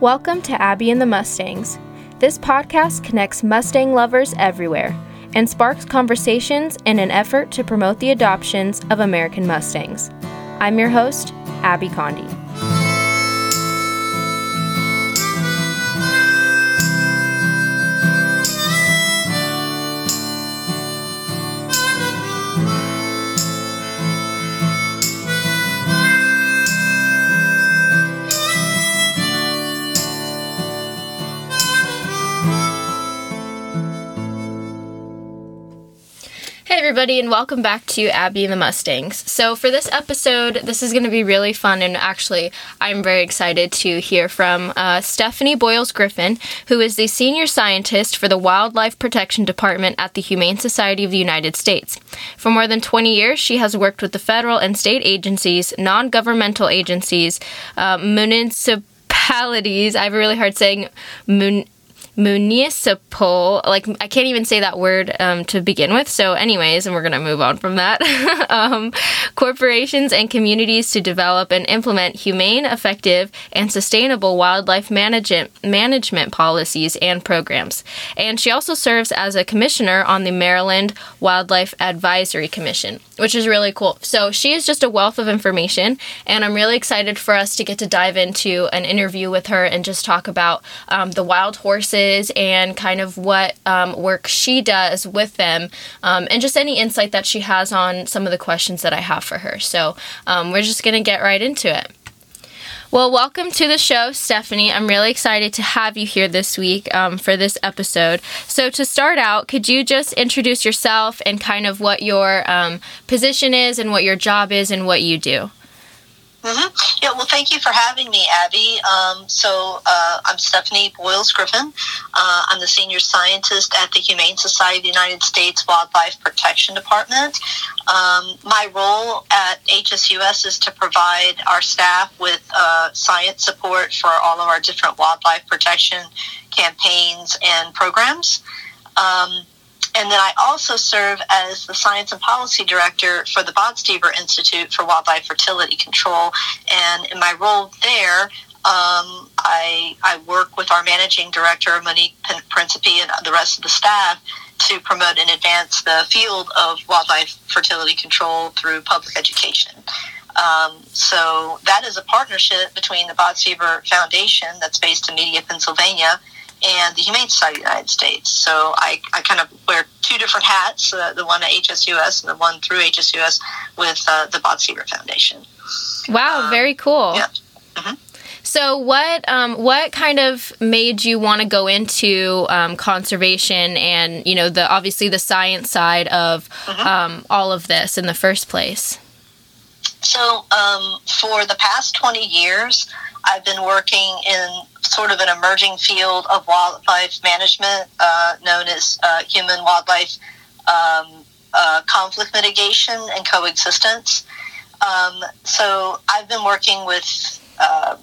Welcome to Abby and the Mustangs. This podcast connects Mustang lovers everywhere and sparks conversations in an effort to promote the adoptions of American Mustangs. I'm your host, Abby Condi. Everybody, and welcome back to Abby and the Mustangs. So, for this episode, this is going to be really fun, and actually, I'm very excited to hear from uh, Stephanie Boyles Griffin, who is the senior scientist for the Wildlife Protection Department at the Humane Society of the United States. For more than 20 years, she has worked with the federal and state agencies, non governmental agencies, uh, municipalities. I have a really hard saying. Mun- municipal like i can't even say that word um, to begin with. So anyways and we're going to move on from that. Um, corporations and communities to develop and implement humane effective and sustainable wildlife management management policies and programs. And she also serves as a commissioner on the maryland wildlife advisory commission which is really cool. So she is just a wealth of information and i'm really excited for us to get to dive into an interview with her and just talk about um, the wild horses is and kind of what um, work she does with them, um, and just any insight that she has on some of the questions that I have for her. So um, we're just going to get right into it. Well, welcome to the show, Stephanie. I'm really excited to have you here this week um, for this episode. So, to start out, could you just introduce yourself and kind of what your um, position is and what your job is and what you do? Mm-hmm. Yeah, well, thank you for having me, Abby. Um, so, uh, I'm Stephanie Boyles Griffin. Uh, I'm the senior scientist at the Humane Society of the United States Wildlife Protection Department. Um, my role at HSUS is to provide our staff with uh, science support for all of our different wildlife protection campaigns and programs. Um, and then I also serve as the Science and Policy Director for the Botstiber Institute for Wildlife Fertility Control. And in my role there, um, I, I work with our managing director, Monique Principe, and the rest of the staff to promote and advance the field of wildlife fertility control through public education. Um, so that is a partnership between the Botstiber Foundation that's based in Media, Pennsylvania, and the Humane Society of the United States. So I, I kind of wear two different hats, uh, the one at HSUS and the one through HSUS with uh, the Botstiber Foundation. Wow, um, very cool. Yeah. Mm-hmm. So, what um, what kind of made you want to go into um, conservation and you know the obviously the science side of mm-hmm. um, all of this in the first place? So, um, for the past twenty years, I've been working in sort of an emerging field of wildlife management uh, known as uh, human wildlife um, uh, conflict mitigation and coexistence. Um, so I've been working with uh,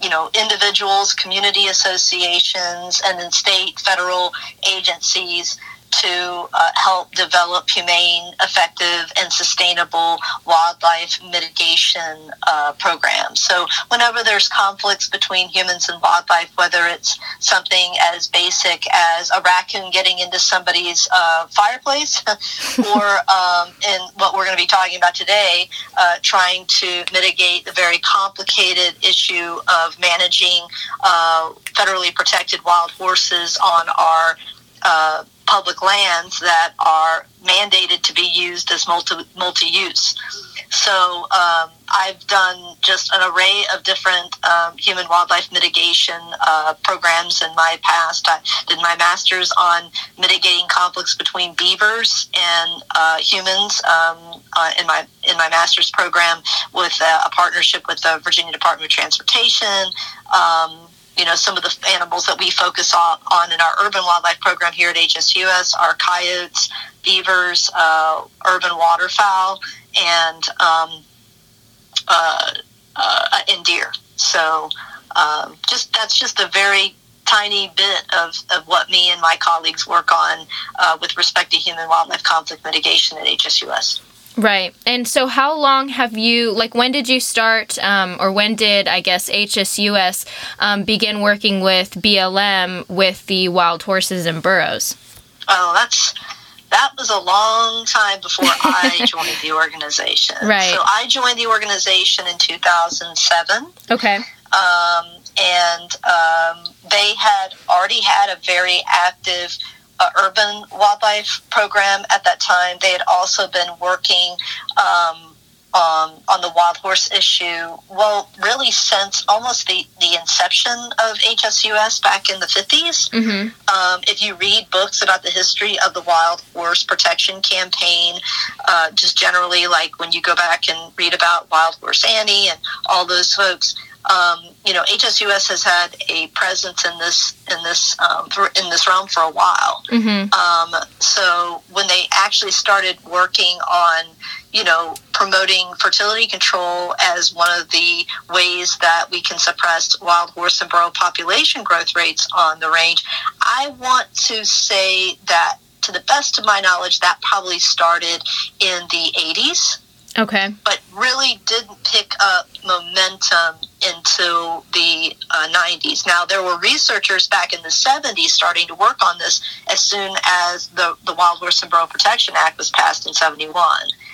you know individuals, community associations, and then state, federal agencies to uh, help develop humane, effective, and sustainable wildlife mitigation uh, programs. So, whenever there's conflicts between humans and wildlife, whether it's something as basic as a raccoon getting into somebody's uh, fireplace, or um, in what we're going to be talking about today, uh, trying to mitigate the very complicated issue of managing uh, federally protected wild horses on our uh, public lands that are mandated to be used as multi multi use. So um, I've done just an array of different um, human wildlife mitigation uh, programs in my past. I did my master's on mitigating conflicts between beavers and uh, humans um, uh, in my in my master's program with a, a partnership with the Virginia Department of Transportation. Um, you know, some of the animals that we focus on, on in our urban wildlife program here at HSUS are coyotes, beavers, uh, urban waterfowl, and um, uh, uh, and deer. So um, just that's just a very tiny bit of, of what me and my colleagues work on uh, with respect to human wildlife conflict mitigation at HSUS. Right. And so, how long have you, like, when did you start, um, or when did, I guess, HSUS um, begin working with BLM with the wild horses and burros? Oh, that's that was a long time before I joined the organization. Right. So I joined the organization in 2007. Okay. Um, and um, they had already had a very active urban wildlife program at that time. They had also been working um, um, on the wild horse issue, well, really since almost the, the inception of HSUS back in the 50s. Mm-hmm. Um, if you read books about the history of the wild horse protection campaign, uh, just generally, like when you go back and read about Wild Horse Annie and all those folks, um, you know, HSUS has had a presence in this in this um, in this realm for a while. Mm-hmm. Um, so when they actually started working on, you know, promoting fertility control as one of the ways that we can suppress wild horse and burro population growth rates on the range, I want to say that, to the best of my knowledge, that probably started in the 80s Okay. but really didn't pick up momentum into the uh, 90s. Now, there were researchers back in the 70s starting to work on this as soon as the, the Wild Horse and Burro Protection Act was passed in 71.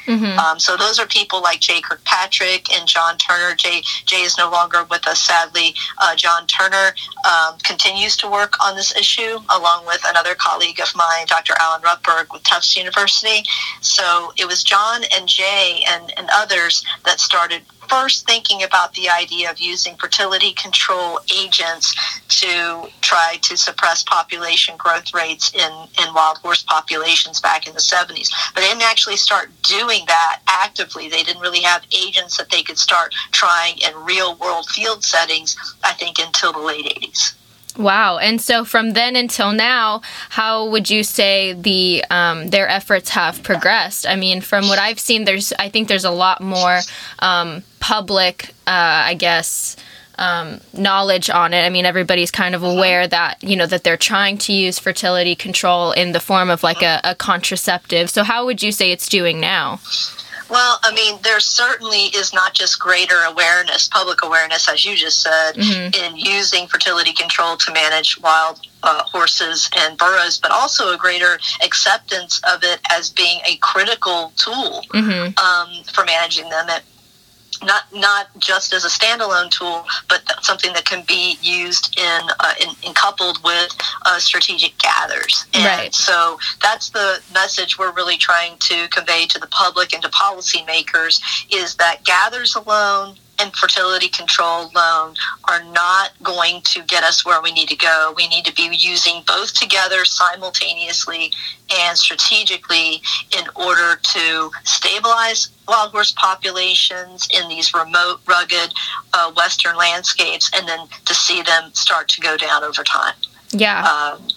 Mm-hmm. Um, so those are people like Jay Kirkpatrick and John Turner. Jay, Jay is no longer with us, sadly. Uh, John Turner um, continues to work on this issue along with another colleague of mine, Dr. Allen Rutberg with Tufts University. So it was John and Jay and, and others that started first thinking about the idea of using fertility control agents to try to suppress population growth rates in, in wild horse populations back in the 70s. But they didn't actually start doing that actively. They didn't really have agents that they could start trying in real world field settings, I think, until the late 80s. Wow. And so from then until now, how would you say the um, their efforts have progressed? I mean, from what I've seen, there's I think there's a lot more um, public, uh, I guess. Um, knowledge on it. I mean, everybody's kind of aware that you know that they're trying to use fertility control in the form of like a, a contraceptive. So, how would you say it's doing now? Well, I mean, there certainly is not just greater awareness, public awareness, as you just said, Mhm. in using fertility control to manage wild uh, horses and burros, but also a greater acceptance of it as being a critical tool Mm-hmm. um, for managing them. It, not not just as a standalone tool, but something that can be used in, uh, in, in coupled with uh, strategic gathers. And Right. so that's the message we're really trying to convey to the public and to policymakers is that gathers alone and fertility control alone are not going to get us where we need to go. We need to be using both together simultaneously and strategically in order to stabilize wild horse populations in these remote, rugged uh, western landscapes and then to see them start to go down over time. Yeah. Um, yeah.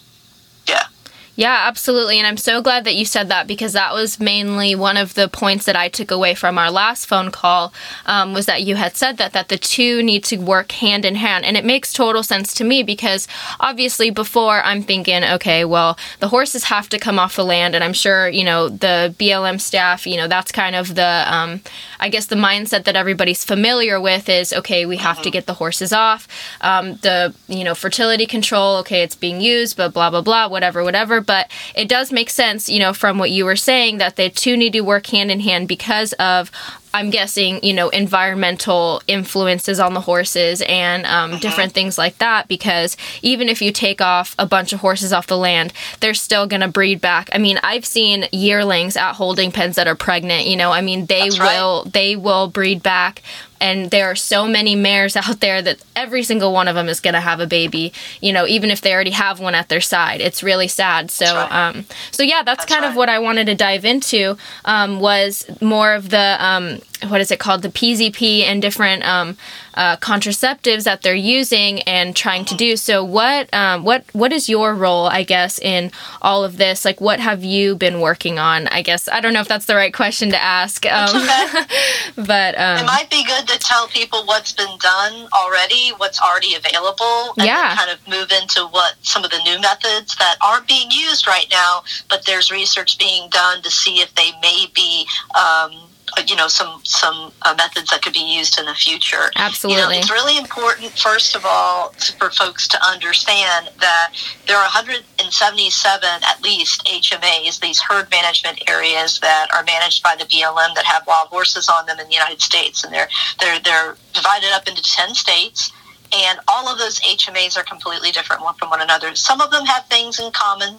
Yeah, absolutely. And I'm so glad that you said that because that was mainly one of the points that I took away from our last phone call um, was that you had said that, that the two need to work hand in hand. And it makes total sense to me because obviously before I'm thinking, okay, well, the horses have to come off the land. And I'm sure, you know, the BLM staff, you know, that's kind of the, um, I guess the mindset that everybody's familiar with is, okay, we have to get the horses off. Um, the, you know, fertility control, okay, it's being used, but blah, blah, blah, whatever, whatever but it does make sense, you know, from what you were saying that the two need to work hand in hand because of I'm guessing, you know, environmental influences on the horses and um, different things like that. Because even if you take off a bunch of horses off the land, they're still going to breed back. I mean, I've seen yearlings at holding pens that are pregnant. You know, I mean, they That's right. will they will breed back. And there are so many mares out there that every single one of them is going to have a baby. You know, even if they already have one at their side, it's really sad. So, right. um, so yeah, that's, That's kind of what I wanted to dive into. Um, was more of the um, what is it called, the PZP and different um, uh, contraceptives that they're using and trying to do. So, what um, what what is your role, I guess, in all of this? Like, what have you been working on? I guess I don't know if that's the right question to ask, um, okay. but It um, might be good to tell people what's been done already, what's already available, and yeah. kind of move into what some of the new methods that aren't being used right now, but there's research being done to see if they may be. Um, you know some some uh, methods that could be used in the future. Absolutely, you know, it's really important. First of all, for folks to understand that there are 177 at least HMAs, these herd management areas that are managed by the BLM that have wild horses on them in the United States, and they're they're they're divided up into 10 states. And all of those HMAs are completely different one from one another. Some of them have things in common,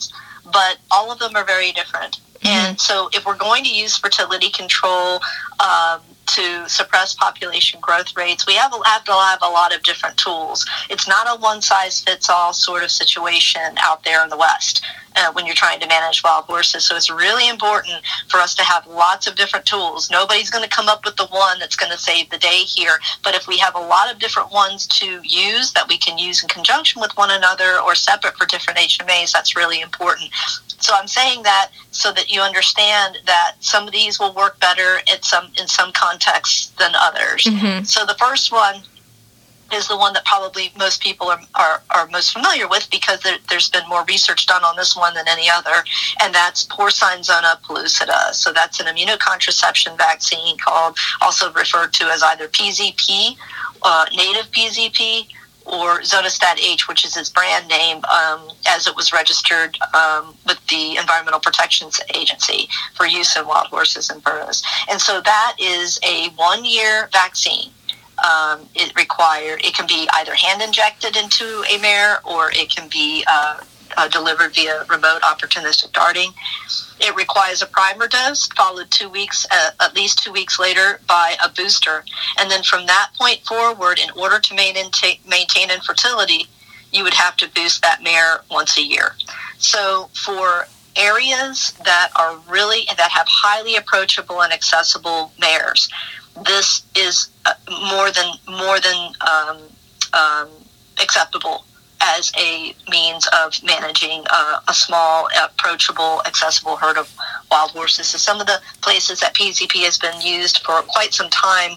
but all of them are very different. Mm-hmm. And so, if we're going to use fertility control um, to suppress population growth rates, we have, have to have a lot of different tools. It's not a one size fits all sort of situation out there in the West uh, when you're trying to manage wild horses. So it's really important for us to have lots of different tools. Nobody's going to come up with the one that's going to save the day here, but if we have a lot of different ones to use that we can use in conjunction with one another or separate for different HMAs, that's really important. So I'm saying that so that you understand that some of these will work better in some in some contexts than others. Mm-hmm. So the first one is the one that probably most people are, are, are most familiar with because there, has been more research done on this one than any other, and that's porcine zona pellucida. So that's an immunocontraception vaccine called, also referred to as either PZP, uh, native PZP, or ZonaStat-H, which is its brand name, um, as it was registered um, with the Environmental Protection Agency for use in wild horses and burros. And so that is a one year vaccine. Um, it required it can be either hand injected into a mare or it can be uh, uh, delivered via remote opportunistic darting. It requires a primer dose, followed two weeks, uh, at least two weeks later, by a booster. And then from that point forward, in order to maintain, maintain infertility, you would have to boost that mare once a year. So for areas that are really that have highly approachable and accessible mares, this is uh, more than more than um, um, acceptable as a means of managing uh, a small, approachable, accessible herd of wild horses. So some of the places that PZP has been used for quite some time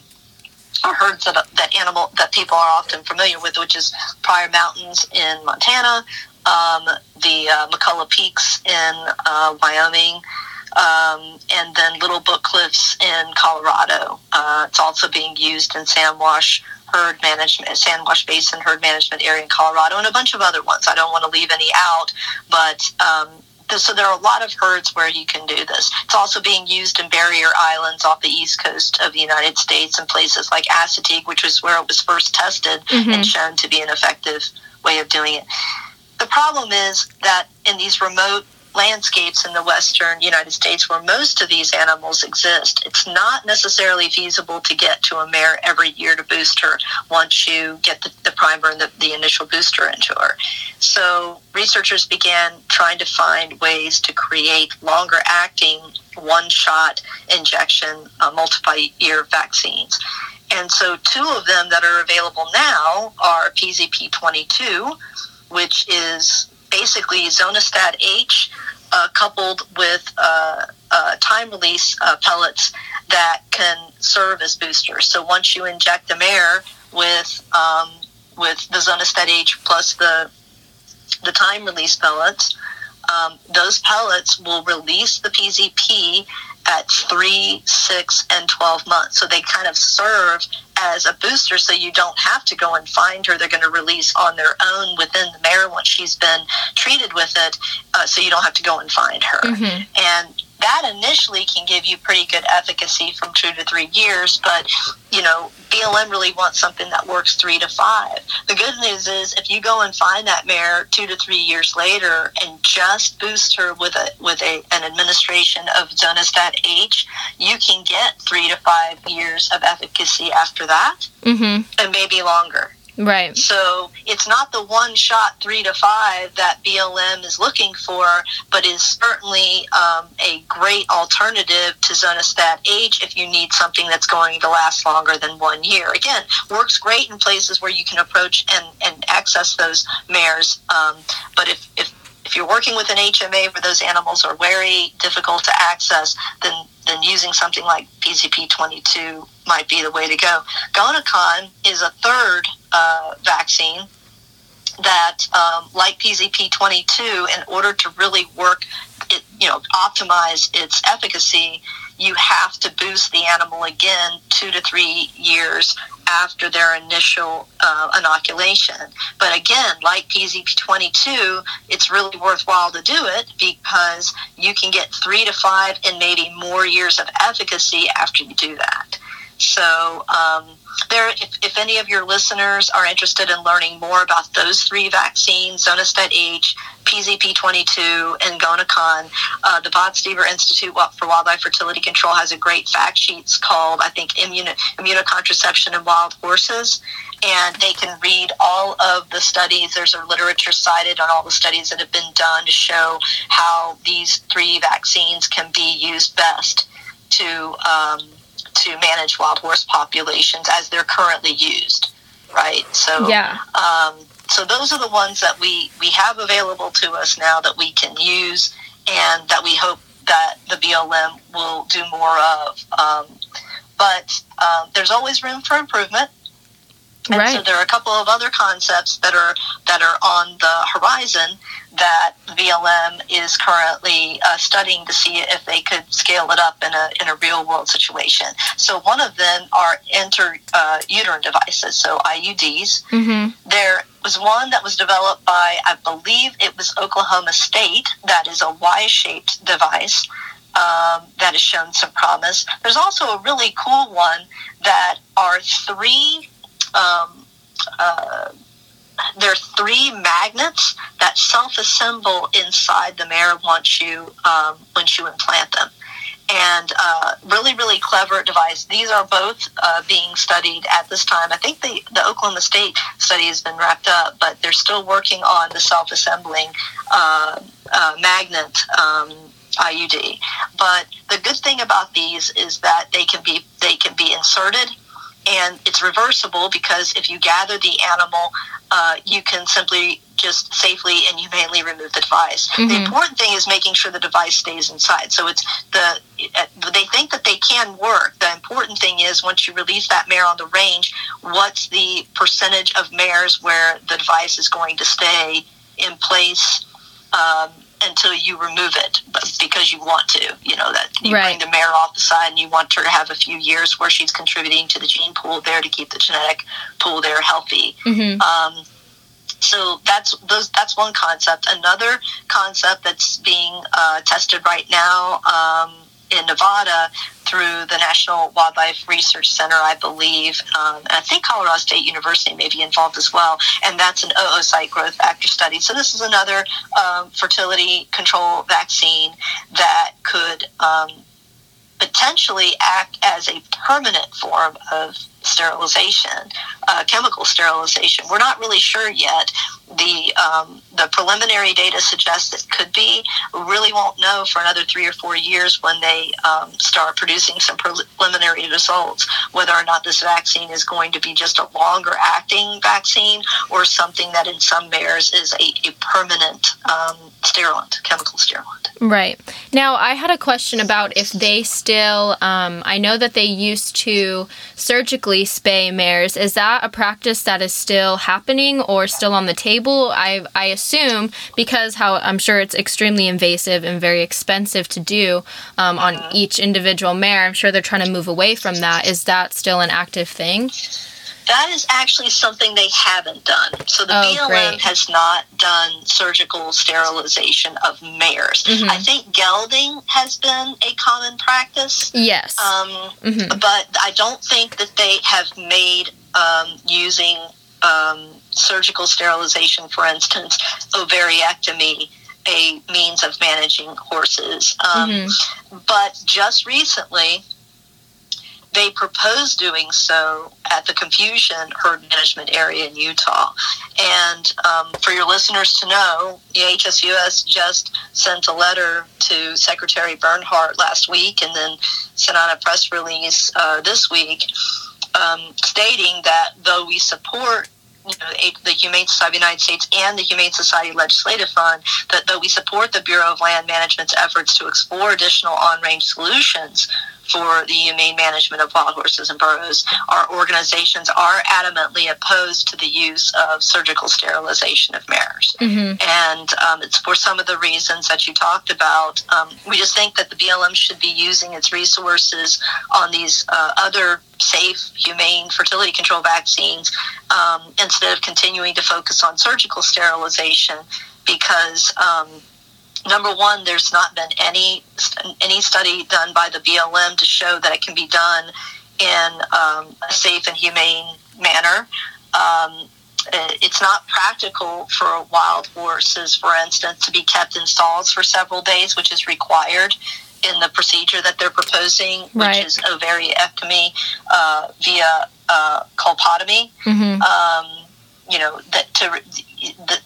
are herds that, that animal that people are often familiar with, which is Pryor Mountains in Montana, um, the uh, McCullough Peaks in uh, Wyoming, um, and then Little Book Cliffs in Colorado. Uh, it's also being used in Wash herd management, Sandwash Basin herd management area in Colorado, and a bunch of other ones. I don't want to leave any out, but um, so there are a lot of herds where you can do this. It's also being used in barrier islands off the east coast of the United States and places like Assateague, which was where it was first tested mm-hmm. and shown to be an effective way of doing it. The problem is that in these remote landscapes in the western United States where most of these animals exist, it's not necessarily feasible to get to a mare every year to boost her once you get the, the primer and the, the initial booster into her. So researchers began trying to find ways to create longer acting one shot injection uh, multi year vaccines. And so two of them that are available now are PZP 22, which is basically ZonaStat-H uh, coupled with uh, uh, time release uh, pellets that can serve as boosters. So once you inject the mare with um, with the ZonaStat-H plus the the time release pellets, um, those pellets will release the PZP at three, six, and 12 months. So they kind of serve as a booster so you don't have to go and find her. They're going to release on their own within the mare once she's been treated with it uh, so you don't have to go and find her. Mm-hmm. And that initially can give you pretty good efficacy from two to three years, but you know, BLM really wants something that works three to five. The good news is if you go and find that mare two to three years later and just boost her with a with a an administration of ZonaStat-H, you can get three to five years of efficacy after that, mm-hmm. and maybe longer. Right. So it's not the one shot three to five that BLM is looking for, but is certainly um, a great alternative to Zonistat H if you need something that's going to last longer than one year. Again, works great in places where you can approach and, and access those mares. Um, but if, if if you're working with an HMA where those animals are very difficult to access, then then using something like PZP22 might be the way to go. Gonacon is a third uh, vaccine that, um, like PZP22, in order to really work, it, you know, optimize its efficacy, you have to boost the animal again two to three years after their initial uh, inoculation. But again, like PZP22, it's really worthwhile to do it because you can get three to five and maybe more years of efficacy after you do that. So, um, there, if, if, any of your listeners are interested in learning more about those three vaccines, ZonaStat-H, PZP22, and Gonacon, uh, the Botstiber Institute for Wildlife Fertility Control has a great fact sheet called, I think, Immuno- Immunocontraception in Wild Horses. And they can read all of the studies. There's a literature cited on all the studies that have been done to show how these three vaccines can be used best to um, to manage wild horse populations as they're currently used, right? So yeah. Um, so those are the ones that we we have available to us now that we can use, and that we hope that the BLM will do more of. Um, but uh, there's always room for improvement. And right. so there are a couple of other concepts that are that are on the horizon that BLM is currently uh, studying to see if they could scale it up in a in a real world situation. So one of them are intrauterine uh, devices, so IUDs. Mm-hmm. There was one that was developed by, I believe it was Oklahoma State. That is a Y-shaped device. Um, that has shown some promise. There's also a really cool one that are three um, uh, there are three magnets that self-assemble inside the mare once you um, once you implant them. And uh, really really clever device. These are both uh, being studied at this time. I think the, the oklahoma state study has been wrapped up but they're still working on the self-assembling uh, uh magnet um, iud but the good thing about these is that they can be they can be inserted and it's reversible because if you gather the animal, uh, you can simply just safely and humanely remove the device. Mm-hmm. The important thing is making sure the device stays inside. So it's the they think that they can work. The important thing is once you release that mare on the range, what's the percentage of mares where the device is going to stay in place um, until you remove it because you want to. You know that you right. bring the mare off the side and you want her to have a few years where she's contributing to the gene pool there to keep the genetic pool there healthy. Mm-hmm. Um, so that's those. That's one concept. Another concept that's being uh, tested right now. Um, in Nevada through the National Wildlife Research Center, I believe. Um, I think Colorado State University may be involved as well. And that's an oocyte growth factor study. So this is another um, fertility control vaccine that could um, potentially act as a permanent form of sterilization, uh, chemical sterilization. We're not really sure yet. The um, the preliminary data suggests it could be. We really won't know for another three or four years when they um, start producing some preliminary results whether or not this vaccine is going to be just a longer acting vaccine or something that in some mares is a, a permanent um, sterilant, chemical sterilant. Right. Now, I had a question about if they still, um, I know that they used to surgically spay mares. Is that a practice that is still happening or still on the table? I I assume because how I'm sure it's extremely invasive and very expensive to do um, on each individual mare. I'm sure they're trying to move away from that. Is that still an active thing? That is actually something they haven't done. So the oh, BLM great. has not done surgical sterilization of mares. Mm-hmm. I think gelding has been a common practice. Yes. Um, mm-hmm. But I don't think that they have made um, using um, surgical sterilization, for instance, ovariectomy, a means of managing horses. Um, mm-hmm. But just recently, they proposed doing so at the Confusion Herd Management Area in Utah. And um, for your listeners to know, the HSUS just sent a letter to Secretary Bernhardt last week and then sent out a press release uh, this week um, stating that though we support you know, the Humane Society of the United States and the Humane Society Legislative Fund, that though we support the Bureau of Land Management's efforts to explore additional on-range solutions for the humane management of wild horses and burros, our organizations are adamantly opposed to the use of surgical sterilization of mares. Mm-hmm. And um, it's for some of the reasons that you talked about. Um, we just think that the BLM should be using its resources on these uh, other safe, humane fertility control vaccines um, instead of continuing to focus on surgical sterilization because um, number one, there's not been any any study done by the BLM to show that it can be done in um, a safe and humane manner. Um, it's not practical for wild horses, for instance, to be kept in stalls for several days, which is required in the procedure that they're proposing, right. which is ovariectomy uh, via uh, colpotomy. Mm-hmm. Um, you know that to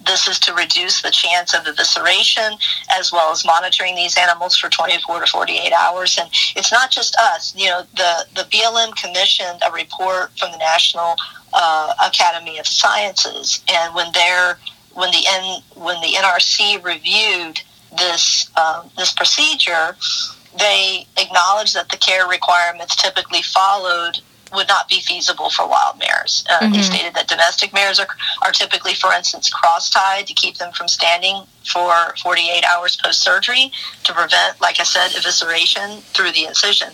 this is to reduce the chance of evisceration as well as monitoring these animals for 24 to 48 hours. And it's not just us you know the the blm commissioned a report from the national uh, academy of sciences. And when they're when the N, when the nrc reviewed this um, this procedure they acknowledged that the care requirements typically followed would not be feasible for wild mares. Uh, mm-hmm. They stated that domestic mares are, are typically, for instance, cross tied to keep them from standing for 48 hours post surgery to prevent, like I said, evisceration through the incision.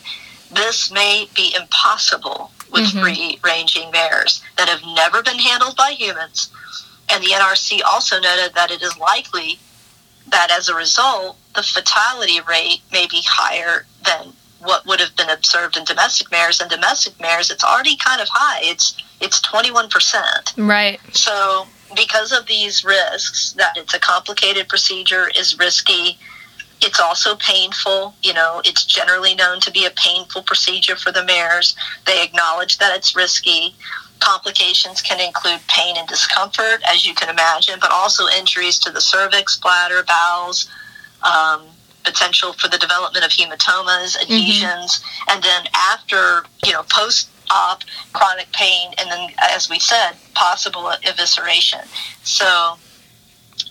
This may be impossible with mm-hmm. free ranging mares that have never been handled by humans. And the NRC also noted that it is likely that as a result, the fatality rate may be higher than what would have been observed in domestic mares. And domestic mares, it's already kind of high. It's it's 21%. Right. So because of these risks, that it's a complicated procedure, is risky. It's also painful. You know, it's generally known to be a painful procedure for the mares. They acknowledge that it's risky. Complications can include pain and discomfort, as you can imagine, but also injuries to the cervix, bladder, bowels, um, potential for the development of hematomas, mm-hmm. adhesions, mm-hmm. and then after, you know, post op chronic pain, and then, as we said, possible evisceration. So,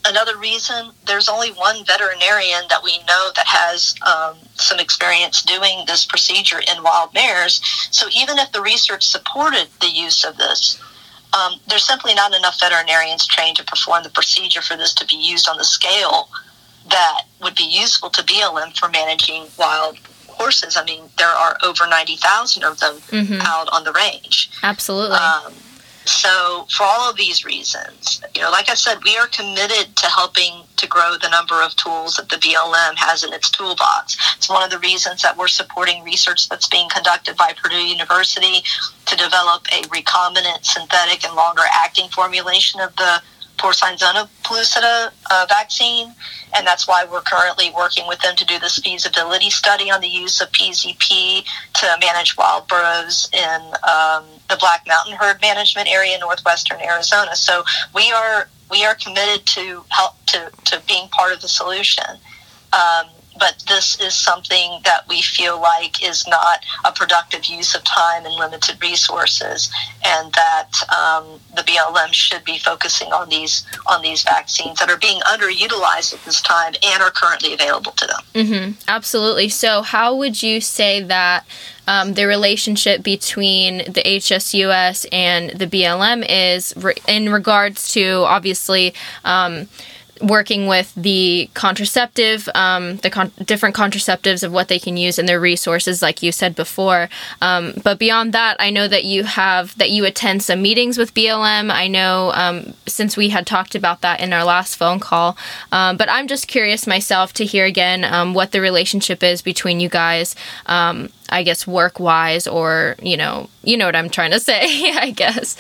another reason there's only one veterinarian that we know that has um, some experience doing this procedure in wild mares. So, even if the research supported the use of this, um, there's simply not enough veterinarians trained to perform the procedure for this to be used on the scale that would be useful to BLM for managing wild horses. I mean, there are over 90,000 of them mm-hmm. out on the range. Absolutely. Um, so, for all of these reasons, you know, like I said, we are committed to helping to grow the number of tools that the BLM has in its toolbox. It's one of the reasons that we're supporting research that's being conducted by Purdue University to develop a recombinant, synthetic, and longer acting formulation of the porcine zona pellucida uh, vaccine and that's why we're currently working with them to do this feasibility study on the use of PZP to manage wild burros in um, the Black Mountain herd management area in northwestern Arizona. So we are we are committed to help to, to being part of the solution. Um, but this is something that we feel like is not a productive use of time and limited resources, and that um, the BLM should be focusing on these on these vaccines that are being underutilized at this time and are currently available to them. Mm-hmm. Absolutely. So, how would you say that? Um, the relationship between the HSUS and the BLM is re- in regards to obviously um, working with the contraceptive, um, the con- different contraceptives of what they can use and their resources, like you said before. Um, but beyond that, I know that you have that you attend some meetings with BLM. I know um, since we had talked about that in our last phone call. Um, but I'm just curious myself to hear again um, what the relationship is between you guys. I guess work wise or you know you know what I'm trying to say I guess.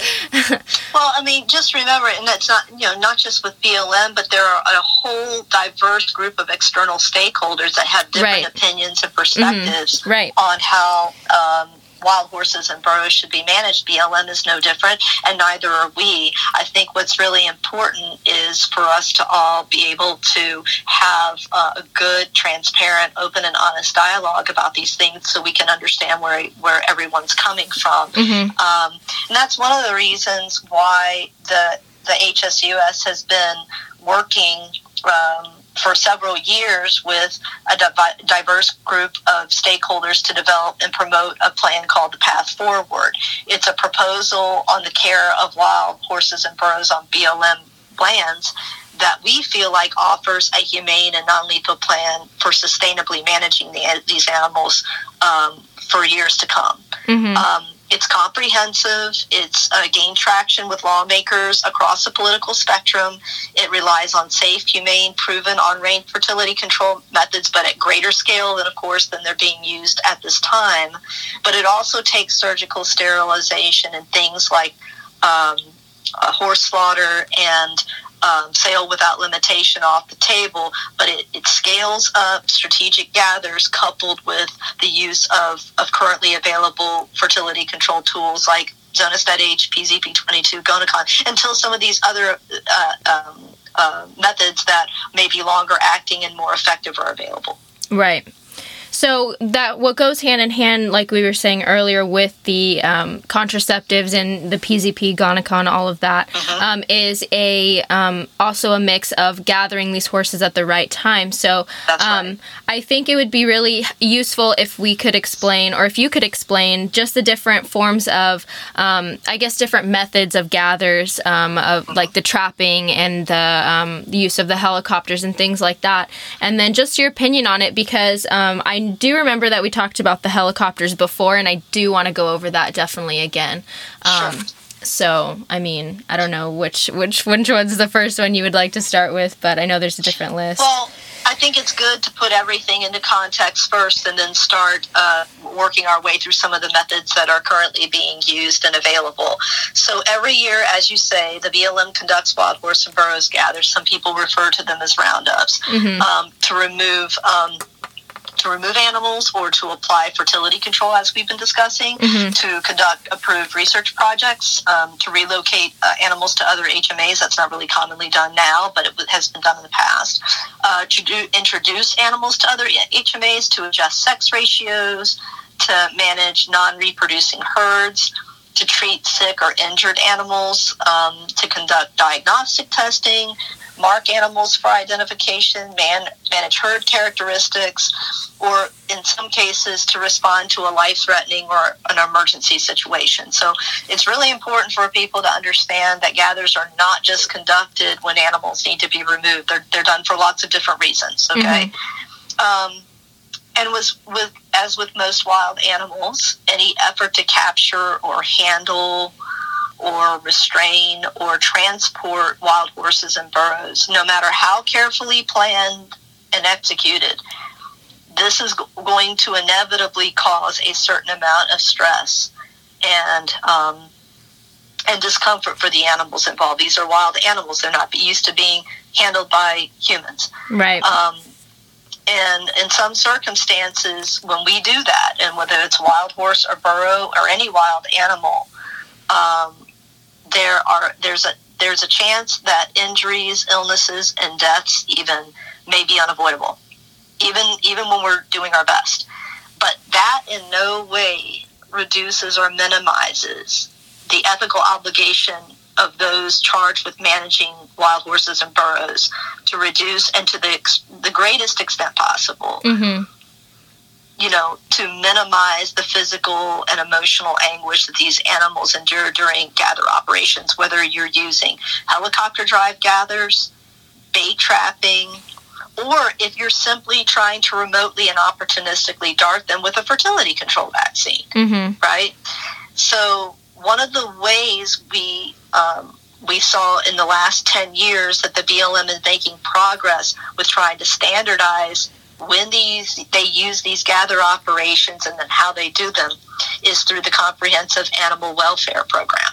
well, I mean, just remember, and that's not you know not just with BLM, but there are a whole diverse group of external stakeholders that have different right. opinions and perspectives mm-hmm. right. on how um, wild horses and burros should be managed. BLM is no different, and neither are we. I think what's really important is for us to all be able to have a good, transparent, open, and honest dialogue about these things, so we can understand where where everyone's coming from. Mm-hmm. Um, and that's one of the reasons why the the HSUS has been working. Um, for several years with a diverse group of stakeholders to develop and promote a plan called the Path Forward. It's a proposal on the care of wild horses and burros on BLM lands that we feel like offers a humane and non-lethal plan for sustainably managing the, these animals um, for years to come. Mm-hmm. Um, it's comprehensive. It's uh, gained traction with lawmakers across the political spectrum. It relies on safe, humane, proven on-range fertility control methods, but at greater scale than, of course, than they're being used at this time. But it also takes surgical sterilization and things like um, horse slaughter and um, sale without limitation off the table, but it, it scales up strategic gathers coupled with the use of, of currently available fertility control tools like ZonaStat-H, PZP22, Gonacon, until some of these other uh, um, uh, methods that may be longer acting and more effective are available. Right. So that what goes hand in hand, like we were saying earlier, with the um, contraceptives and the PZP, Gonacon, all of that, uh-huh. um, is a um, also a mix of gathering these horses at the right time. So um, right. I think it would be really useful if we could explain, or if you could explain, just the different forms of, um, I guess, different methods of gathers, um, of like the trapping and the, the, use of the helicopters and things like that, and then just your opinion on it because I do remember that we talked about the helicopters before, and I do want to go over that definitely again. Um, sure. So, I mean, I don't know which which which one's the first one you would like to start with, but I know there's a different list. Well, I think it's good to put everything into context first, and then start uh, working our way through some of the methods that are currently being used and available. So every year, as you say, the BLM conducts wild horse and burros gathers. Some people refer to them as roundups mm-hmm. um, to remove. Um, to remove animals or to apply fertility control, as we've been discussing, mm-hmm. to conduct approved research projects, um, to relocate uh, animals to other HMAs. That's not really commonly done now, but it has been done in the past. Uh, to do, introduce animals to other HMAs, to adjust sex ratios, to manage non reproducing herds to treat sick or injured animals, um, to conduct diagnostic testing, mark animals for identification, man, manage herd characteristics, or in some cases to respond to a life threatening or an emergency situation. So it's really important for people to understand that gathers are not just conducted when animals need to be removed, they're, they're done for lots of different reasons, okay? Mm-hmm. Um, and was with as with most wild animals, any effort to capture or handle or restrain or transport wild horses and burros, no matter how carefully planned and executed, this is going to inevitably cause a certain amount of stress and um, and discomfort for the animals involved. These are wild animals; they're not used to being handled by humans. Right. Um, and in some circumstances, when we do that, and whether it's wild horse or burro or any wild animal, um, there are there's a there's a chance that injuries, illnesses, and deaths even may be unavoidable, even even when we're doing our best. But that in no way reduces or minimizes the ethical obligation of those charged with managing wild horses and burros to reduce and to the the greatest extent possible. Mm-hmm you know, to minimize the physical and emotional anguish that these animals endure during gather operations, whether you're using helicopter drive gathers, bait trapping, or if you're simply trying to remotely and opportunistically dart them with a fertility control vaccine, mm-hmm. right? So, one of the ways we um, we saw in the last 10 years that the BLM is making progress with trying to standardize when these they use these gather operations and then how they do them is through the comprehensive animal welfare program.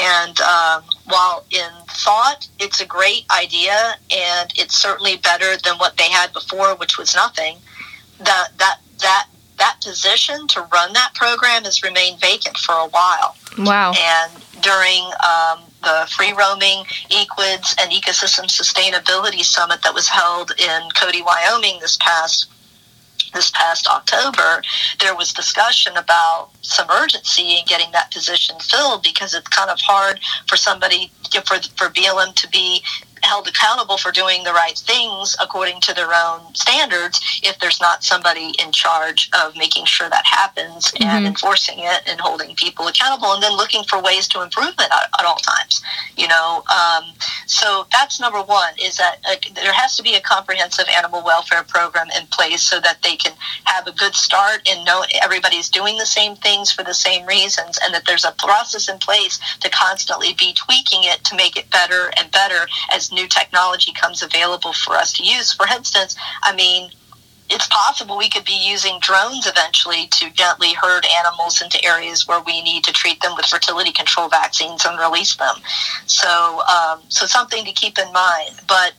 And um, while in thought it's a great idea and it's certainly better than what they had before, which was nothing, that that that that position to run that program has remained vacant for a while. Wow. And during um, the Free Roaming Equids and Ecosystem Sustainability Summit that was held in Cody, Wyoming this past this past October, there was discussion about some urgency in getting that position filled because it's kind of hard for somebody for for BLM to be held accountable for doing the right things according to their own standards if there's not somebody in charge of making sure that happens mm-hmm. and enforcing it and holding people accountable and then looking for ways to improve it at, at all times you know um, so that's number one is that uh, there has to be a comprehensive animal welfare program in place so that they can have a good start and know everybody's doing the same things for the same reasons and that there's a process in place to constantly be tweaking it to make it better and better new technology comes available for us to use. For instance, I mean, it's possible we could be using drones eventually to gently herd animals into areas where we need to treat them with fertility control vaccines and release them. So, um, so something to keep in mind. But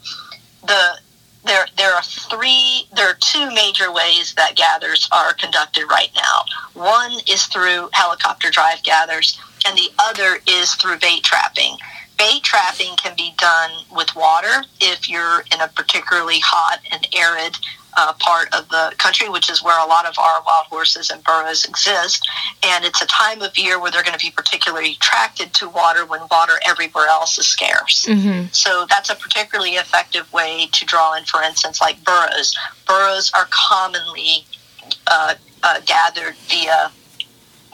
the there there are three there are two major ways that gathers are conducted right now. One is through helicopter drive gathers, and the other is through bait trapping bait trapping can be done with water if you're in a particularly hot and arid uh, part of the country, which is where a lot of our wild horses and burros exist. And it's a time of year where they're going to be particularly attracted to water when water everywhere else is scarce. Mm-hmm. So that's a particularly effective way to draw in, for instance, like burros. Burros are commonly uh, uh, gathered via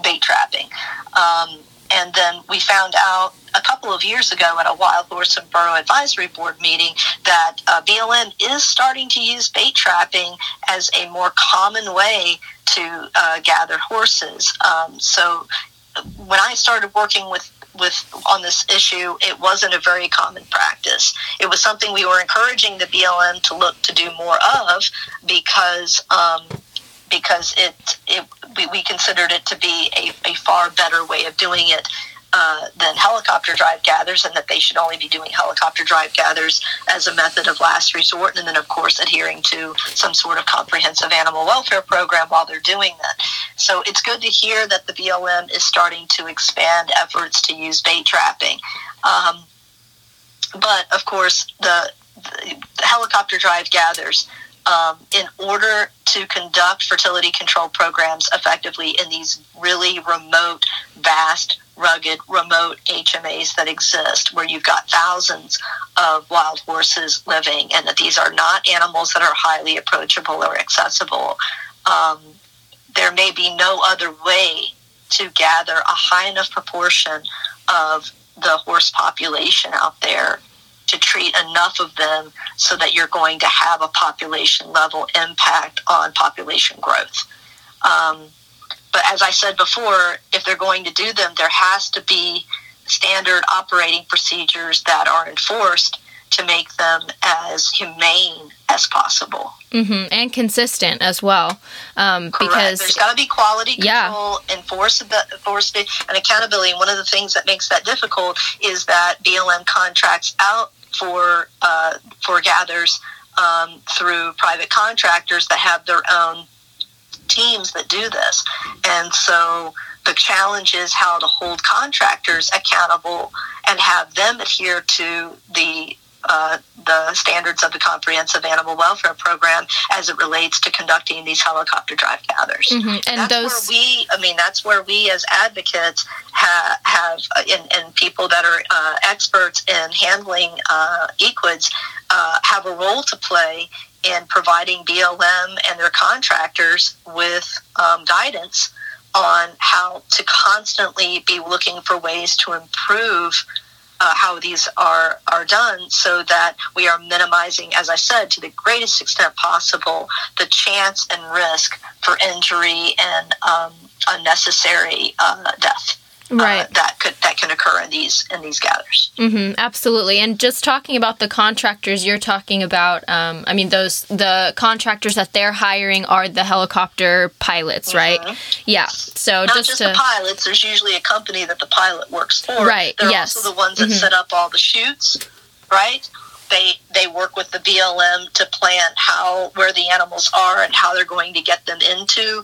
bait trapping. Um, and then we found out a couple of years ago at a Wild Horse and Burro Advisory Board meeting that uh, BLM is starting to use bait trapping as a more common way to uh, gather horses. Um, so when I started working with with on this issue, it wasn't a very common practice. It was something we were encouraging the BLM to look to do more of because um, because it, it we, we considered it to be a, a far better way of doing it uh, than helicopter drive gathers, and that they should only be doing helicopter drive gathers as a method of last resort, and then, of course, adhering to some sort of comprehensive animal welfare program while they're doing that. So it's good to hear that the BLM is starting to expand efforts to use bait trapping. Um, but, of course, the, the helicopter drive gathers um, in order to conduct fertility control programs effectively in these really remote, vast, rugged, remote HMAs that exist, where you've got thousands of wild horses living, and that these are not animals that are highly approachable or accessible. Um, there may be no other way to gather a high enough proportion of the horse population out there to treat enough of them so that you're going to have a population level impact on population growth. Um, but as I said before, if they're going to do them, there has to be standard operating procedures that are enforced to make them as humane as possible. Mm-hmm. And consistent as well. Um, because there's got to be quality control, yeah. enforceability, and accountability. And one of the things that makes that difficult is that BLM contracts out for uh, for gathers um, through private contractors that have their own teams that do this, and so the challenge is how to hold contractors accountable and have them adhere to the uh, the standards of the Comprehensive Animal Welfare Program as it relates to conducting these helicopter drive gathers. Mm-hmm. And, and that's those... where we, I mean, that's where we as advocates ha- have, uh, and, and, people that are uh, experts in handling uh, equids uh, have a role to play in providing BLM and their contractors with um, guidance on how to constantly be looking for ways to improve uh, how these are are done so that we are minimizing as i said to the greatest extent possible the chance and risk for injury and um, unnecessary uh, death right. Uh, that could that can occur in these in these gathers. Mm-hmm, absolutely, and just talking about the contractors, you're talking about. Um, I mean, those the contractors that they're hiring are the helicopter pilots, right? Mm-hmm. Yeah. So not just, just to, the pilots. There's usually a company that the pilot works for. Right. They're yes. also the ones that mm-hmm. set up all the chutes, Right. They they work with the BLM to plan how where the animals are and how they're going to get them into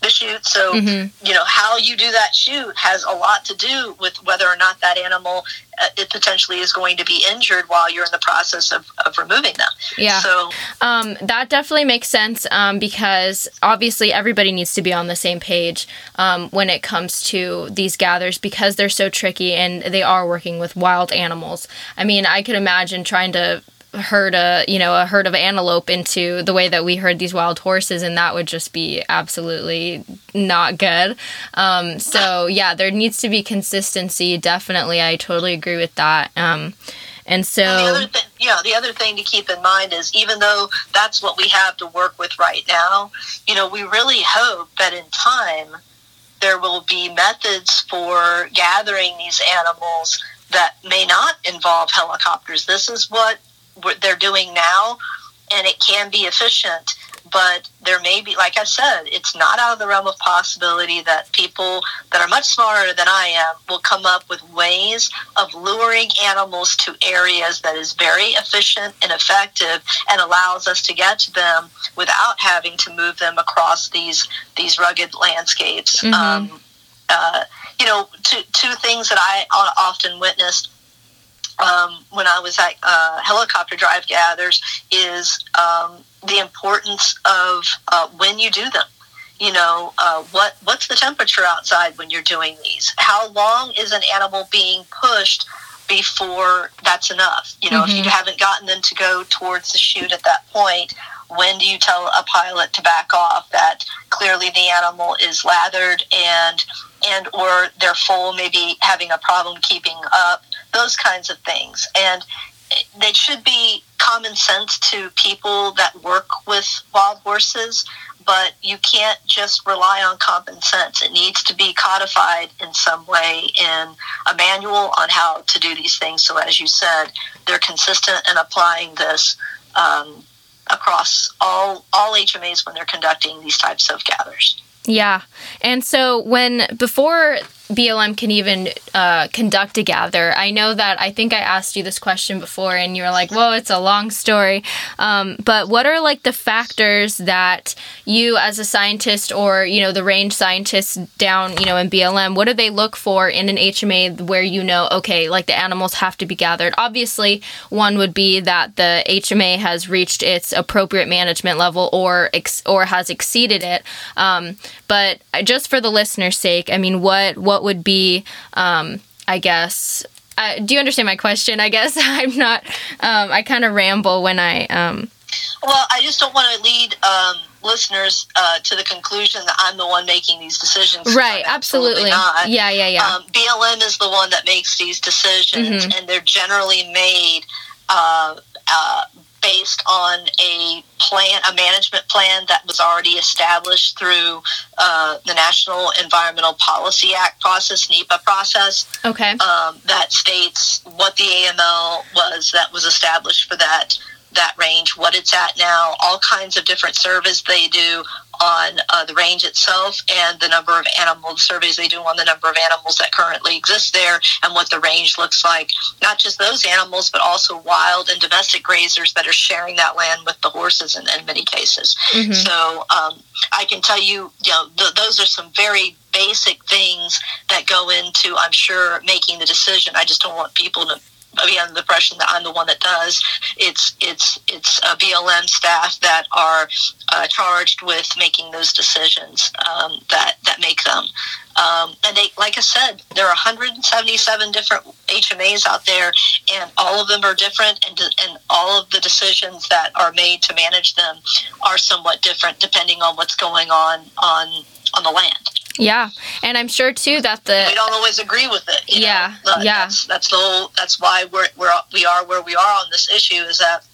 the chute. So, mm-hmm. you know, how you do that chute has a lot to do with whether or not that animal uh, it potentially is going to be injured while you're in the process of, of removing them. Yeah. So um, that definitely makes sense um, because obviously everybody needs to be on the same page um, when it comes to these gathers because they're so tricky and they are working with wild animals. I mean, I could imagine trying to herd a you know a herd of antelope into the way that we herd these wild horses and that would just be absolutely not good. Um, so yeah there needs to be consistency. Definitely i totally agree with that. Um, and so and the th- yeah the other thing to keep in mind is even though that's what we have to work with right now you know we really hope that in time there will be methods for gathering these animals that may not involve helicopters. This is what they're doing now, and it can be efficient. But there may be, like I said, it's not out of the realm of possibility that people that are much smarter than I am will come up with ways of luring animals to areas that is very efficient and effective and allows us to get to them without having to move them across these these rugged landscapes. Mm-hmm. Um, uh, you know, two, two things that I often witnessed um, when I was at uh, helicopter drive gathers is um, the importance of uh, when you do them. You know, uh, what what's the temperature outside when you're doing these? How long is an animal being pushed before that's enough? You know, mm-hmm. if you mm-hmm. haven't gotten them to go towards the chute at that point, when do you tell a pilot to back off? That clearly the animal is lathered and and or they're full, maybe having a problem keeping up those kinds of things. And they should be common sense to people that work with wild horses, but you can't just rely on common sense. It needs to be codified in some way in a manual on how to do these things. So, as you said, they're consistent in applying this um, across all all HMAs when they're conducting these types of gathers. Yeah. And so when before BLM can even uh, conduct a gather. I know that I think I asked you this question before, and you were like, "Whoa, it's a long story." Um, but what are like the factors that you, as a scientist, or you know, the range scientists down, you know, in BLM, what do they look for in an HMA where you know, okay, like the animals have to be gathered? Obviously, one would be that the HMA has reached its appropriate management level or ex- or has exceeded it. Um, but just for the listener's sake, I mean, what what what would be, um, I guess, uh, do you understand my question? I guess I'm not. Um, I kind of ramble when I. Um, well, I just don't want to lead um, listeners uh, to the conclusion that I'm the one making these decisions. Right. Absolutely. absolutely yeah. Yeah. Yeah. Um, BLM is the one that makes these decisions, mm-hmm. and they're generally made uh, uh, based on a plan, a management plan that was already established through uh, the National Environmental Policy Act process, NEPA process. Okay. Um, that states what the AML was that was established for that that range, what it's at now, all kinds of different surveys they do on uh, the range itself and the number of animal surveys they do on the number of animals that currently exist there and what the range looks like. Not just those animals, but also wild and domestic grazers that are sharing that land with the horses in, in many cases. Mm-hmm. So um, I can tell you, you know, th- those are some very basic things that go into, I'm sure, making the decision. I just don't want people to under the impression that I'm the one that does. It's it's it's a BLM staff that are uh, charged with making those decisions um, that that make them. Um, and they, like I said, there are 177 different HMAs out there, and all of them are different, and and all of the decisions that are made to manage them are somewhat different depending on what's going on on on the land. Yeah, and I'm sure too that the we don't always agree with it. yeah, know? yeah. That's, that's the whole. That's why we're, we're we are where we are on this issue. Is that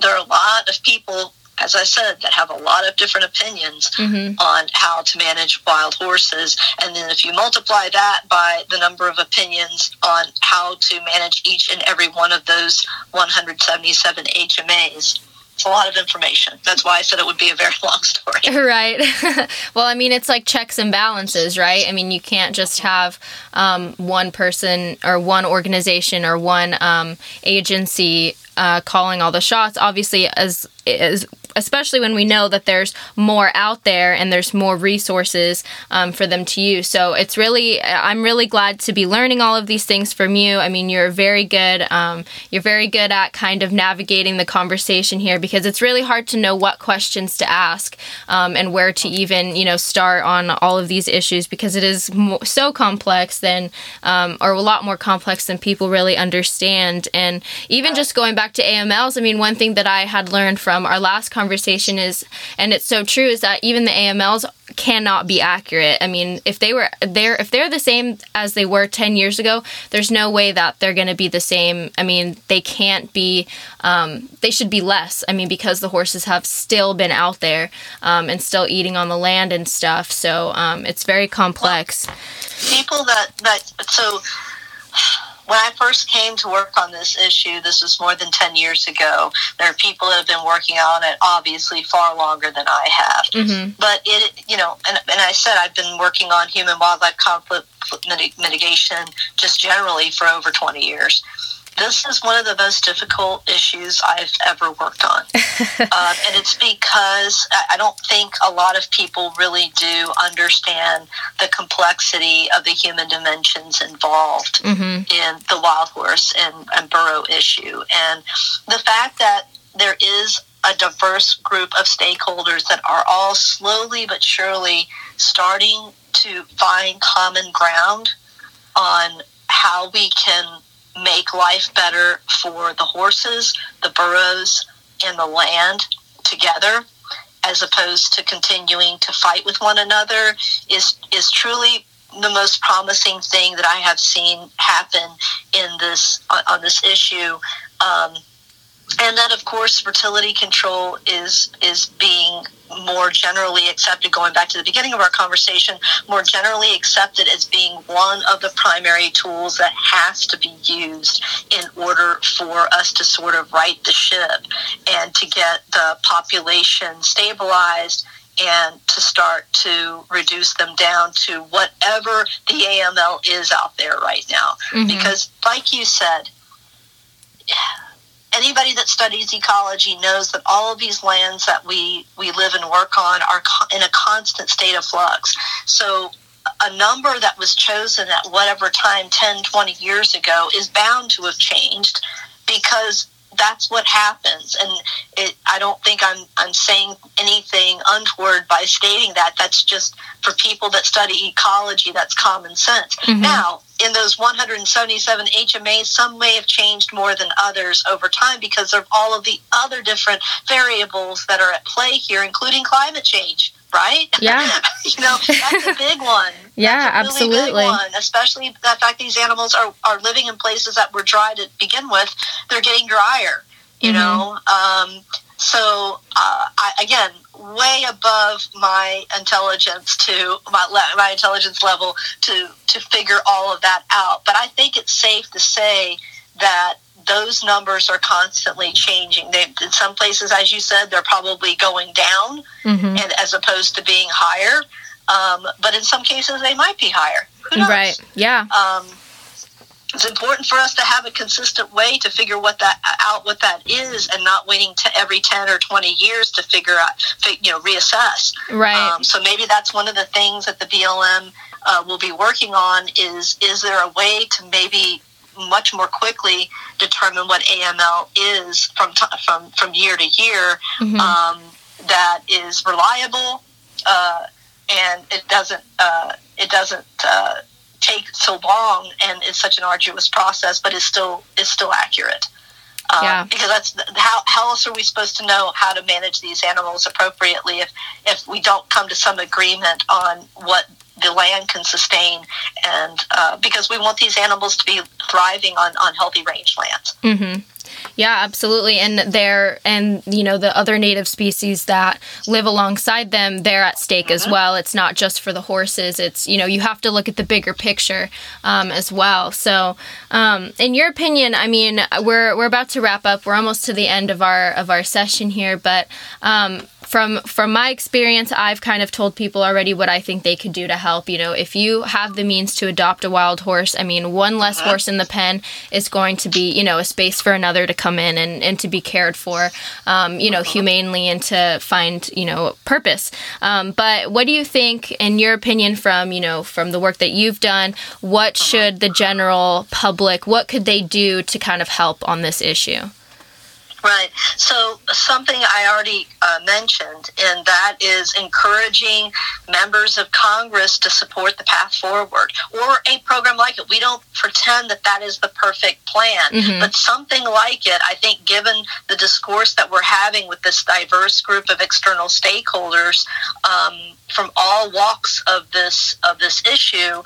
there are a lot of people, as I said, that have a lot of different opinions mm-hmm. on how to manage wild horses, and then if you multiply that by the number of opinions on how to manage each and every one of those 177 HMAs a lot of information. That's why I said it would be a very long story. Right. well, I mean, it's like checks and balances, right? I mean, you can't just have um, one person or one organization or one um, agency uh, calling all the shots. Obviously, as as especially when we know that there's more out there and there's more resources um, for them to use. So it's really, I'm really glad to be learning all of these things from you. I mean, you're very good. Um, you're very good at kind of navigating the conversation here because it's really hard to know what questions to ask um, and where to even, you know, start on all of these issues because it is mo- so complex than, um, or a lot more complex than people really understand. And even just going back to AMLs, I mean, one thing that I had learned from our last conversation is, and it's so true, is that even the AMLs cannot be accurate. I mean, if they were there, if they're the same as they were 10 years ago, there's no way that they're going to be the same. I mean, they can't be, um, they should be less. I mean, because the horses have still been out there um, and still eating on the land and stuff. So um, it's very complex. Well, people that, that, so when I first came to work on this issue, this was more than 10 years ago. There are people that have been working on it obviously far longer than I have. Mm-hmm. But it, you know, and, and I said I've been working on human wildlife conflict mitigation just generally for over 20 years this is one of the most difficult issues I've ever worked on. uh, and it's because I don't think a lot of people really do understand the complexity of the human dimensions involved mm-hmm. in the wild horse and, and burro issue. And the fact that there is a diverse group of stakeholders that are all slowly but surely starting to find common ground on how we can make life better for the horses, the burros, and the land together as opposed to continuing to fight with one another is is truly the most promising thing that I have seen happen in this on, on this issue. Um, and that of course fertility control is is being more generally accepted going back to the beginning of our conversation more generally accepted as being one of the primary tools that has to be used in order for us to sort of right the ship and to get the population stabilized and to start to reduce them down to whatever the AML is out there right now. Mm-hmm. Because, like you said, anybody that studies ecology knows that all of these lands that we, we live and work on are in a constant state of flux. So a number that was chosen at whatever time 10 20 years ago is bound to have changed because that's what happens and it, i don't think i'm i'm saying anything untoward by stating that that's just for people that study ecology that's common sense mm-hmm. now in those 177 hmas some may have changed more than others over time because of all of the other different variables that are at play here including climate change right? Yeah. you know, that's a big one. Yeah, really absolutely. One, especially the fact these animals are, are living in places that were dry to begin with. They're getting drier, you mm-hmm. know. Um, so, uh, I, again, way above my intelligence to my, my intelligence level to to figure all of that out. But I think it's safe to say that those numbers are constantly changing. They, in some places, as you said, they're probably going down, mm-hmm. and as opposed to being higher. Um, but in some cases, they might be higher. Right. Yeah. Um, it's important for us to have a consistent way to figure what that out what that is and not waiting to every 10 or 20 years to figure out you know reassess right um, so maybe that's one of the things that the blm uh, will be working on is is there a way to maybe much more quickly determine what AML is from t- from from year to year mm-hmm. um, that is reliable uh, and it doesn't uh, it doesn't uh, take so long and it's such an arduous process, but it's still is still accurate. Um, yeah. Because that's how how else are we supposed to know how to manage these animals appropriately if if we don't come to some agreement on what the land can sustain, and uh, because we want these animals to be thriving on, on healthy range lands. Mm-hmm. Yeah, absolutely. And they're and you know the other native species that live alongside them, they're at stake mm-hmm. as well. It's not just for the horses. It's you know you have to look at the bigger picture um, as well. So, um, in your opinion, I mean, we're we're about to wrap up. We're almost to the end of our of our session here, but um, from from my experience, I've kind of told people already what I think they could do to help. You know, if you have the means to adopt a wild horse, I mean, one less uh-huh. horse in the pen is going to be, you know, a space for another to come in and, and to be cared for, um, you know, uh-huh. humanely and to find, you know, purpose. Um, but what do you think, in your opinion, from, you know, from the work that you've done, what uh-huh. should the general public, what could they do to kind of help on this issue? Right. So something I already uh, mentioned, and that is encouraging members of Congress to support the path forward or a program like it. We don't pretend that that is the perfect plan, mm-hmm. but something like it, I think, given the discourse that we're having with this diverse group of external stakeholders um, from all walks of this of this issue,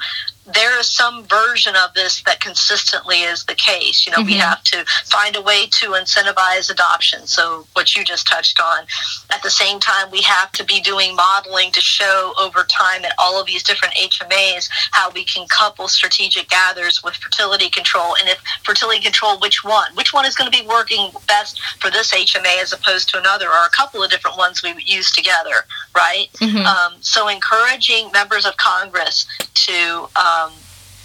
there is some version of this that consistently is the case. You know, mm-hmm. we have to find a way to incentivize adoption. So, what you just touched on. At the same time, we have to be doing modeling to show over time at all of these different HMAs how we can couple strategic gathers with fertility control. And if fertility control, which one? Which one is going to be working best for this HMA as opposed to another, or a couple of different ones we use together, right? Mm-hmm. Um, so, encouraging members of Congress to um,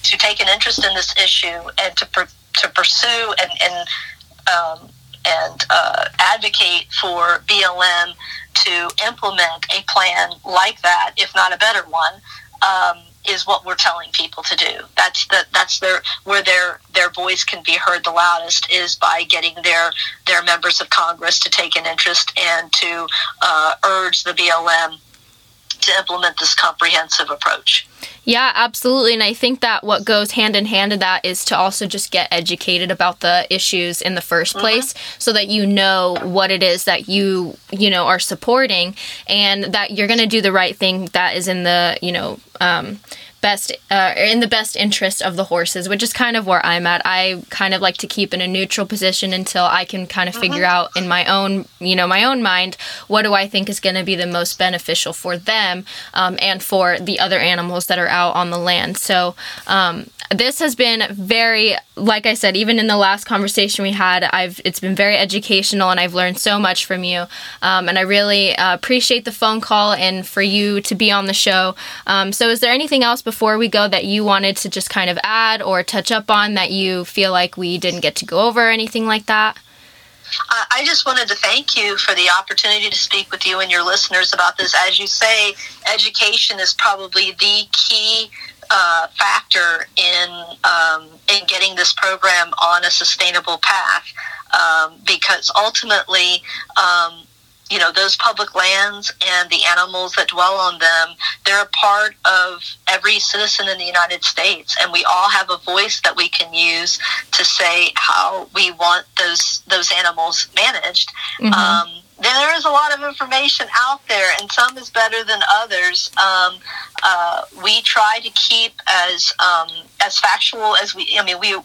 to take an interest in this issue and to per, to pursue and and um, and uh, advocate for BLM to implement a plan like that, if not a better one, um, is what we're telling people to do. That's the that's their where their their voice can be heard the loudest is by getting their their members of Congress to take an interest and to uh, urge the BLM to implement this comprehensive approach. Yeah, absolutely. And I think that what goes hand in hand to that is to also just get educated about the issues in the 1st mm-hmm. place so that you know what it is that you, you know, are supporting and that you're going to do the right thing that is in the, you know, um, best uh, in the best interest of the horses, which is kind of where I'm at. I kind of like to keep in a neutral position until I can kind of figure uh-huh. out in my own, you know, my own mind, what do I think is going to be the most beneficial for them um, and for the other animals that are out on the land. So um, this has been very like i said even in the last conversation we had i've it's been very educational and i've learned so much from you um, and i really uh, appreciate the phone call and for you to be on the show um, so is there anything else before we go that you wanted to just kind of add or touch up on that you feel like we didn't get to go over or anything like that I just wanted to thank you for the opportunity to speak with you and your listeners about this. As you say, education is probably the key uh, factor in um, in getting this program on a sustainable path um, because ultimately. Um, you know those public lands and the animals that dwell on them they're a part of every citizen in the united states and we all have a voice that we can use to say how we want those those animals managed mm-hmm. um, there is a lot of information out there, and some is better than others. Um, uh, we try to keep as um, as factual as we. I mean, we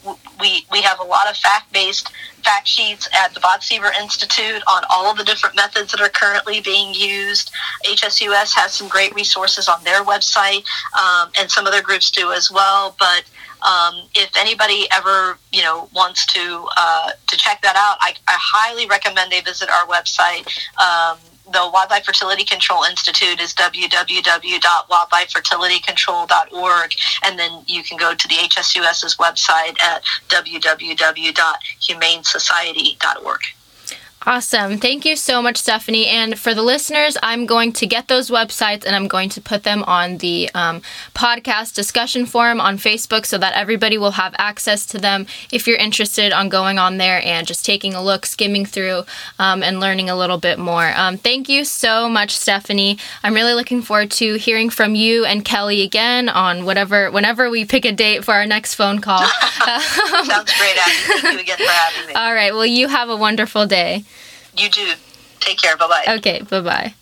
we we have a lot of fact based fact sheets at the Botstiber Institute on all of the different methods that are currently being used. HSUS has some great resources on their website, um, and some other groups do as well. But um, if anybody ever you know wants to uh, to check that out, I, I, highly recommend they visit our website. Um, the Wildlife Fertility Control Institute is www.wildlifefertilitycontrol.org, and then you can go to the HSUS's website at www.humanesociety.org. Awesome. Thank you so much, Stephanie. And for the listeners, I'm going to get those websites and I'm going to put them on the um, podcast discussion forum on Facebook so that everybody will have access to them if you're interested on going on there and just taking a look, skimming through, um, and learning a little bit more. Um, thank you so much, Stephanie. I'm really looking forward to hearing from you and Kelly again on whatever, whenever we pick a date for our next phone call. Sounds great, Abby. Thank you again for having me. All right. Well, you have a wonderful day. You do. Take care. Bye bye. Okay, bye bye.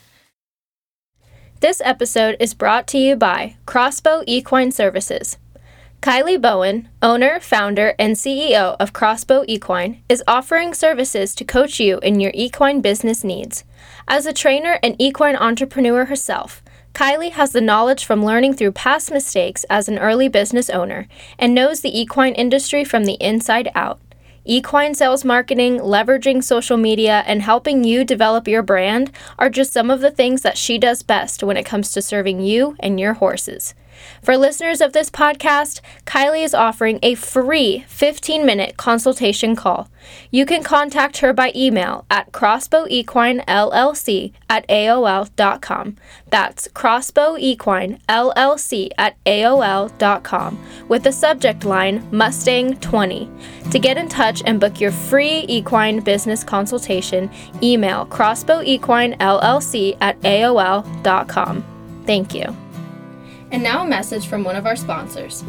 This episode is brought to you by Crossbow Equine Services. Kylie Bowen, owner, founder, and CEO of Crossbow Equine, is offering services to coach you in your equine business needs. As a trainer and equine entrepreneur herself, Kylie has the knowledge from learning through past mistakes as an early business owner and knows the equine industry from the inside out. Equine sales marketing, leveraging social media, and helping you develop your brand are just some of the things that she does best when it comes to serving you and your horses. For listeners of this podcast, Kylie is offering a free 15 minute consultation call. You can contact her by email at crossbowequinellc at AOL.com. That's crossbowequinellc at AOL.com with the subject line Mustang 20. To get in touch and book your free equine business consultation, email crossbowequinellc at AOL.com. Thank you. And now a message from one of our sponsors.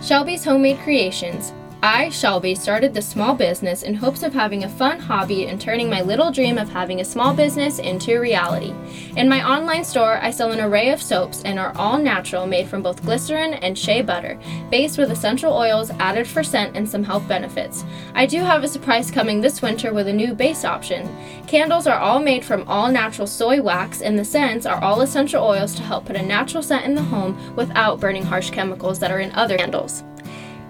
Shelby's Homemade Creations I, Shelby, started this small business in hopes of having a fun hobby and turning my little dream of having a small business into reality. In my online store, I sell an array of soaps and are all natural, made from both glycerin and shea butter, based with essential oils added for scent and some health benefits. I do have a surprise coming this winter with a new base option. Candles are all made from all natural soy wax, and the scents are all essential oils to help put a natural scent in the home without burning harsh chemicals that are in other candles.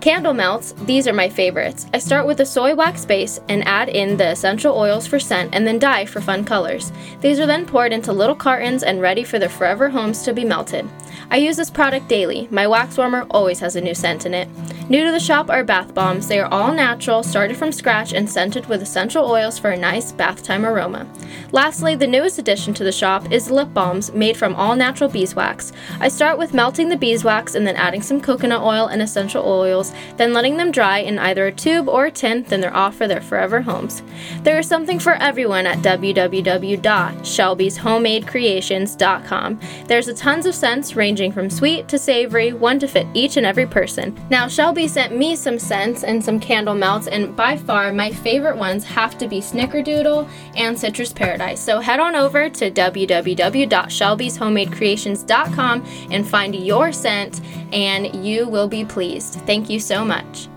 Candle melts, these are my favorites. I start with a soy wax base and add in the essential oils for scent and then dye for fun colors. These are then poured into little cartons and ready for their forever homes to be melted. I use this product daily. My wax warmer always has a new scent in it. New to the shop are bath bombs. They are all natural, started from scratch, and scented with essential oils for a nice bath time aroma. Lastly, the newest addition to the shop is lip balms made from all natural beeswax. I start with melting the beeswax and then adding some coconut oil and essential oils, then letting them dry in either a tube or a tin, then they're off for their forever homes. There is something for everyone at www.shelby'shomemadecreations.com. There's a tons of scents ranging from sweet to savory, one to fit each and every person. Now, Shelby sent me some scents and some candle melts, and by far my favorite ones have to be Snickerdoodle and Citrus Paradise. So head on over to www.shelby'shomemadecreations.com and find your scent, and you will be pleased. Thank you so much.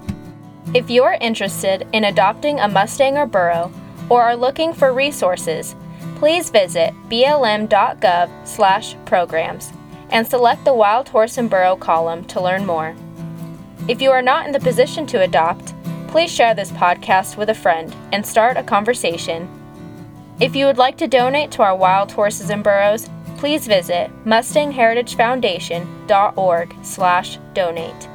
If you're interested in adopting a Mustang or Burro, or are looking for resources, please visit blm.gov/programs and select the Wild Horse and Burro column to learn more. If you are not in the position to adopt, please share this podcast with a friend and start a conversation. If you would like to donate to our wild horses and burros, please visit mustangheritagefoundation.org/donate.